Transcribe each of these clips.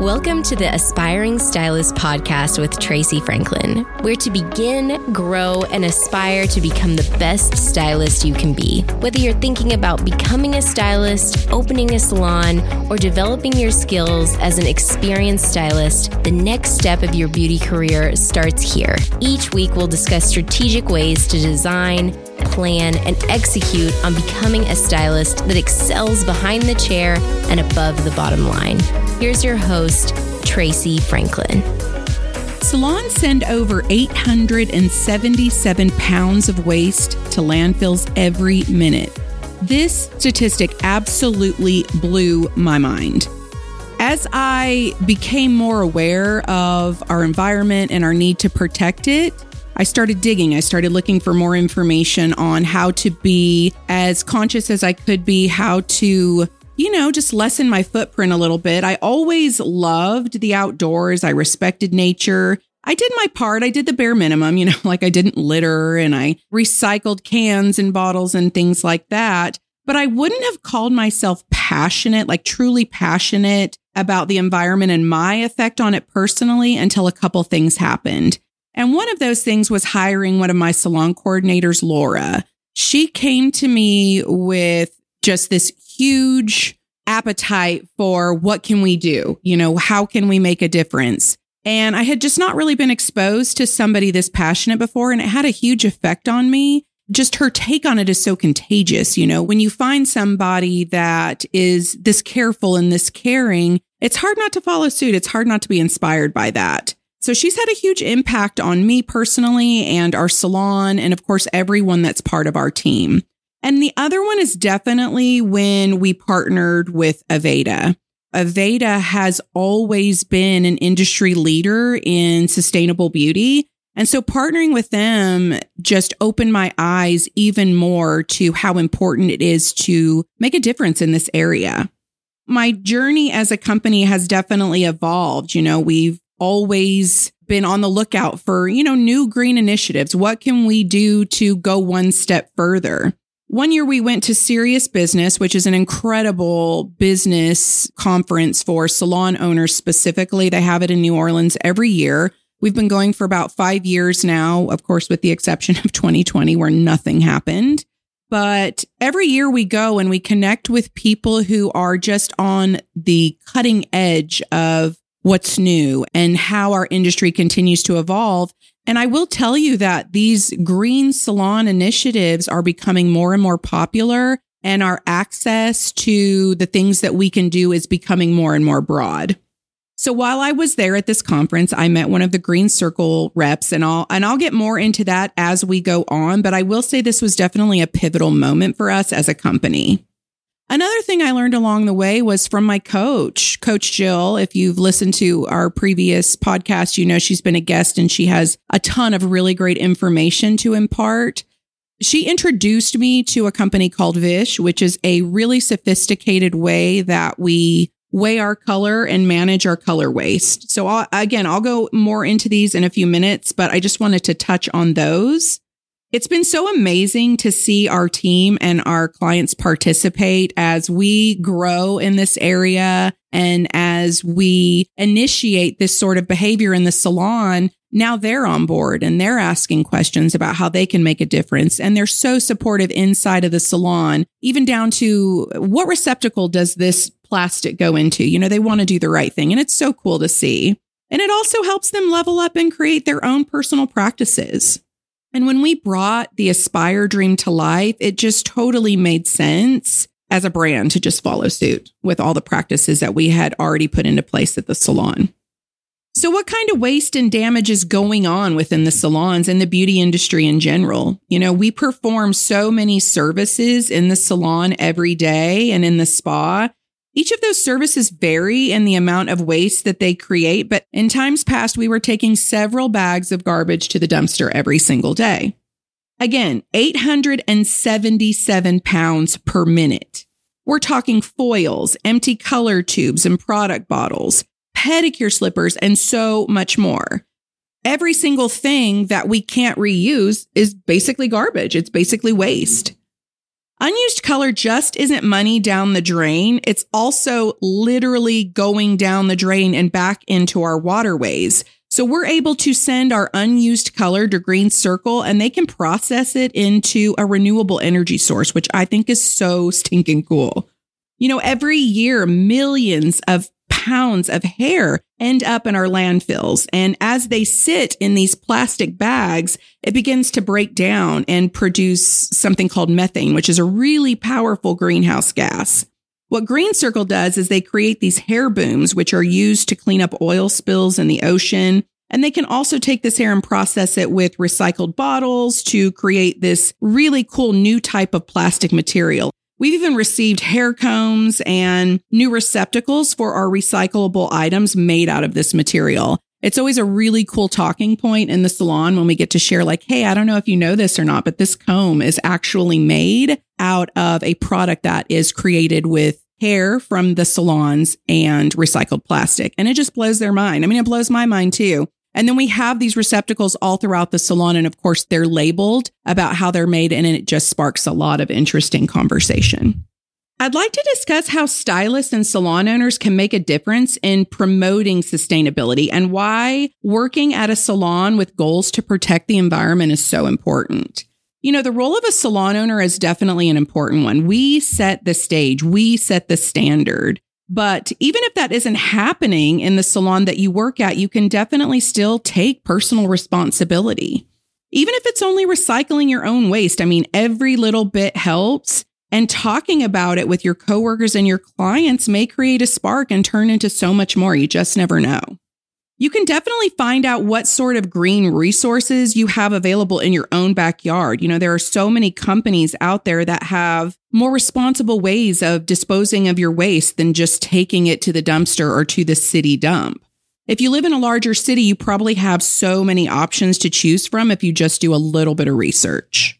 Welcome to the Aspiring Stylist podcast with Tracey Franklin, where to begin, grow, and aspire to become the best stylist you can be. Whether you're thinking about becoming a stylist, opening a salon, or developing your skills as an experienced stylist, the next step of your beauty career starts here. Each week, we'll discuss strategic ways to design, plan, and execute on becoming a stylist that excels behind the chair and above the bottom line. Here's your host, Tracey Franklin. Salons send over 877 pounds of waste to landfills every minute. This statistic absolutely blew my mind. As I became more aware of our environment and our need to protect it, I started digging. I started looking for more information on how to be as conscious as I could be, how to you know, just lessen my footprint a little bit. I always loved the outdoors. I respected nature. I did my part. I did the bare minimum, you know, like I didn't litter and I recycled cans and bottles and things like that. But I wouldn't have called myself passionate, like truly passionate about the environment and my effect on it personally until a couple things happened. And one of those things was hiring one of my salon coordinators, Laura. She came to me with just this huge appetite for what can we do? You know, how can we make a difference? And I had just not really been exposed to somebody this passionate before, and it had a huge effect on me. Just her take on it is so contagious. You know, when you find somebody that is this careful and this caring, it's hard not to follow suit. It's hard not to be inspired by that. So she's had a huge impact on me personally and our salon, and of course, everyone that's part of our team. And the other one is definitely when we partnered with Aveda. Aveda has always been an industry leader in sustainable beauty. And so partnering with them just opened my eyes even more to how important it is to make a difference in this area. My journey as a company has definitely evolved. You know, we've always been on the lookout for, you know, new green initiatives. What can we do to go one step further? One year we went to Serious Business, which is an incredible business conference for salon owners specifically. They have it in New Orleans every year. We've been going for about five years now, of course, with the exception of 2020 where nothing happened. But every year we go and we connect with people who are just on the cutting edge of what's new and how our industry continues to evolve. And I will tell you that these green salon initiatives are becoming more and more popular and our access to the things that we can do is becoming more and more broad. So while I was there at this conference, I met one of the Green Circle reps and I'll and I'll get more into that as we go on, but I will say this was definitely a pivotal moment for us as a company. Another thing I learned along the way was from my coach, Coach Jill. If you've listened to our previous podcast, you know she's been a guest and she has a ton of really great information to impart. She introduced me to a company called Vish, which is a really sophisticated way that we weigh our color and manage our color waste. So I'll, again, I'll go more into these in a few minutes, but I just wanted to touch on those. It's been so amazing to see our team and our clients participate as we grow in this area and as we initiate this sort of behavior in the salon. Now they're on board and they're asking questions about how they can make a difference. And they're so supportive inside of the salon, even down to what receptacle does this plastic go into? You know, they want to do the right thing. And it's so cool to see. And it also helps them level up and create their own personal practices. And when we brought the Aspire dream to life, it just totally made sense as a brand to just follow suit with all the practices that we had already put into place at the salon. So, what kind of waste and damage is going on within the salons and the beauty industry in general? You know, we perform so many services in the salon every day and in the spa each of those services vary in the amount of waste that they create, but in times past, we were taking several bags of garbage to the dumpster every single day. Again, 877 pounds per minute. We're talking foils, empty color tubes and product bottles, pedicure slippers, and so much more. Every single thing that we can't reuse is basically garbage. It's basically waste. Unused color just isn't money down the drain. It's also literally going down the drain and back into our waterways. So we're able to send our unused color to Green Circle and they can process it into a renewable energy source, which I think is so stinking cool. You know, every year, millions of pounds of hair end up in our landfills. And as they sit in these plastic bags, it begins to break down and produce something called methane, which is a really powerful greenhouse gas. What Green Circle does is they create these hair booms, which are used to clean up oil spills in the ocean. And they can also take this hair and process it with recycled bottles to create this really cool new type of plastic material. We've even received hair combs and new receptacles for our recyclable items made out of this material. It's always a really cool talking point in the salon when we get to share, like, hey, I don't know if you know this or not, but this comb is actually made out of a product that is created with hair from the salons and recycled plastic. And it just blows their mind. I mean, it blows my mind too. And then we have these receptacles all throughout the salon. And of course, they're labeled about how they're made. And it just sparks a lot of interesting conversation. I'd like to discuss how stylists and salon owners can make a difference in promoting sustainability and why working at a salon with goals to protect the environment is so important. You know, the role of a salon owner is definitely an important one. We set the stage, we set the standard. But even if that isn't happening in the salon that you work at, you can definitely still take personal responsibility. Even if it's only recycling your own waste, I mean, every little bit helps. And talking about it with your coworkers and your clients may create a spark and turn into so much more. You just never know. You can definitely find out what sort of green resources you have available in your own backyard. You know, there are so many companies out there that have more responsible ways of disposing of your waste than just taking it to the dumpster or to the city dump. If you live in a larger city, you probably have so many options to choose from if you just do a little bit of research.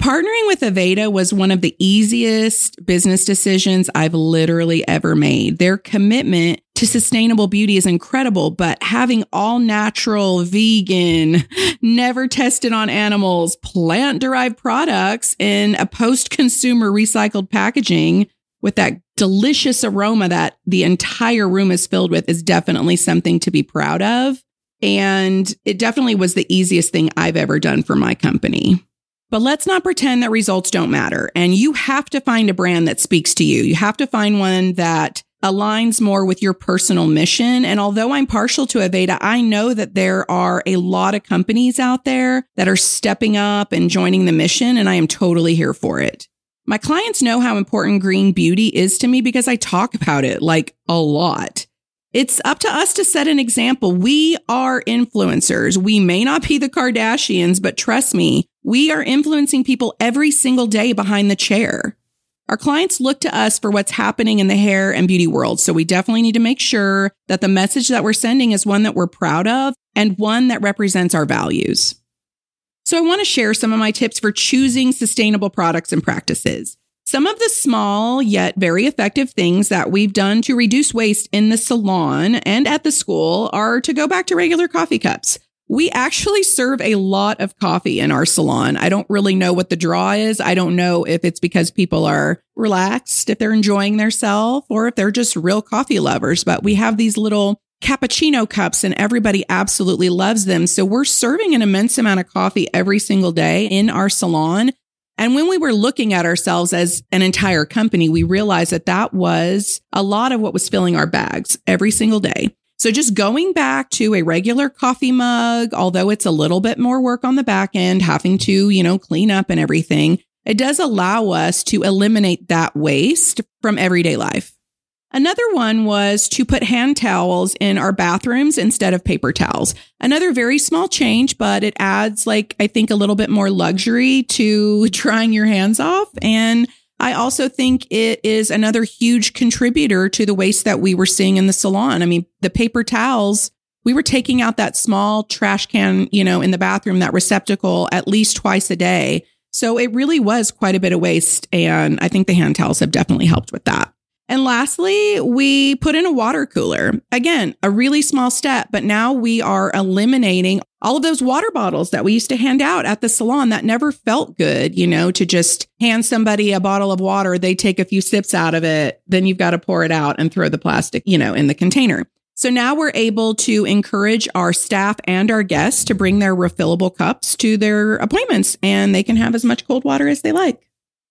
Partnering with Aveda was one of the easiest business decisions I've literally ever made. Their commitment to sustainable beauty is incredible, but having all natural, vegan, never tested on animals, plant derived products in a post consumer recycled packaging with that delicious aroma that the entire room is filled with is definitely something to be proud of. And it definitely was the easiest thing I've ever done for my company. But let's not pretend that results don't matter. And you have to find a brand that speaks to you. You have to find one that aligns more with your personal mission. And although I'm partial to Aveda, I know that there are a lot of companies out there that are stepping up and joining the mission, and I am totally here for it. My clients know how important green beauty is to me because I talk about it like a lot. It's up to us to set an example. We are influencers. We may not be the Kardashians, but trust me, we are influencing people every single day behind the chair. Our clients look to us for what's happening in the hair and beauty world. So we definitely need to make sure that the message that we're sending is one that we're proud of and one that represents our values. So I want to share some of my tips for choosing sustainable products and practices. Some of the small yet very effective things that we've done to reduce waste in the salon and at the school are to go back to regular coffee cups. We actually serve a lot of coffee in our salon. I don't really know what the draw is. I don't know if it's because people are relaxed, if they're enjoying themselves, or if they're just real coffee lovers. But we have these little cappuccino cups and everybody absolutely loves them. So we're serving an immense amount of coffee every single day in our salon. And when we were looking at ourselves as an entire company, we realized that that was a lot of what was filling our bags every single day. So just going back to a regular coffee mug, although it's a little bit more work on the back end, having to, you know, clean up and everything, it does allow us to eliminate that waste from everyday life. Another one was to put hand towels in our bathrooms instead of paper towels. Another very small change, but it adds like, I think a little bit more luxury to drying your hands off. And I also think it is another huge contributor to the waste that we were seeing in the salon. I mean, the paper towels, we were taking out that small trash can, you know, in the bathroom, that receptacle at least twice a day. So it really was quite a bit of waste. And I think the hand towels have definitely helped with that. And lastly, we put in a water cooler. Again, a really small step, but now we are eliminating all of those water bottles that we used to hand out at the salon that never felt good, you know, to just hand somebody a bottle of water, they take a few sips out of it, then you've got to pour it out and throw the plastic, you know, in the container. So now we're able to encourage our staff and our guests to bring their refillable cups to their appointments and they can have as much cold water as they like.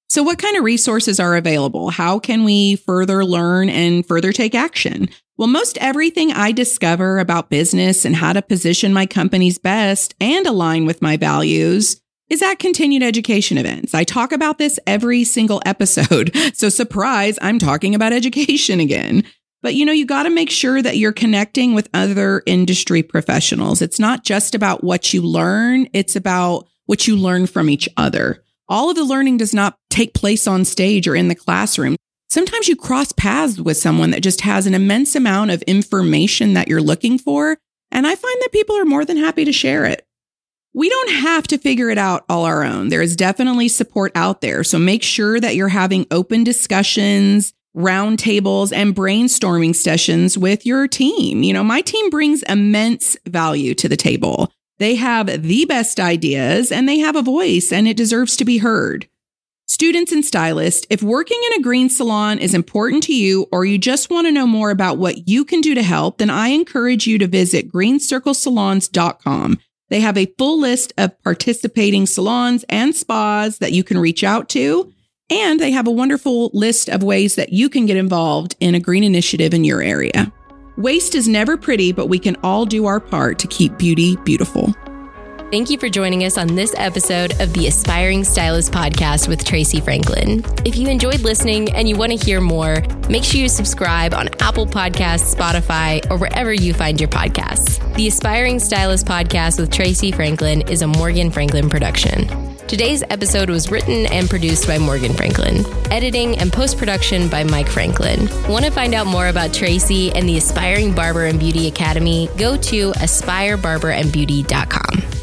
So, what kind of resources are available? How can we further learn and further take action? Well, most everything I discover about business and how to position my companies best and align with my values is at continued education events. I talk about this every single episode. So, surprise, I'm talking about education again. But you know, you got to make sure that you're connecting with other industry professionals. It's not just about what you learn, it's about what you learn from each other. All of the learning does not take place on stage or in the classroom. Sometimes you cross paths with someone that just has an immense amount of information that you're looking for. And I find that people are more than happy to share it. We don't have to figure it out all our own. There is definitely support out there. So make sure that you're having open discussions roundtables and brainstorming sessions with your team. You know, my team brings immense value to the table. They have the best ideas and they have a voice and it deserves to be heard. Students and stylists, if working in a green salon is important to you or you just want to know more about what you can do to help, then I encourage you to visit greencirclesalons.com. They have a full list of participating salons and spas that you can reach out to. And they have a wonderful list of ways that you can get involved in a green initiative in your area. Waste is never pretty, but we can all do our part to keep beauty beautiful. Thank you for joining us on this episode of the Aspiring Stylist Podcast with Tracey Franklin. If you enjoyed listening and you want to hear more, make sure you subscribe on Apple Podcasts, Spotify, or wherever you find your podcasts. The Aspiring Stylist Podcast with Tracey Franklin is a Morgan Franklin production. Today's episode was written and produced by Morgan Franklin, editing and post production by Mike Franklin. Want to find out more about Tracey and the Aspiring Barber and Beauty Academy? Go to aspirebarberandbeauty.com.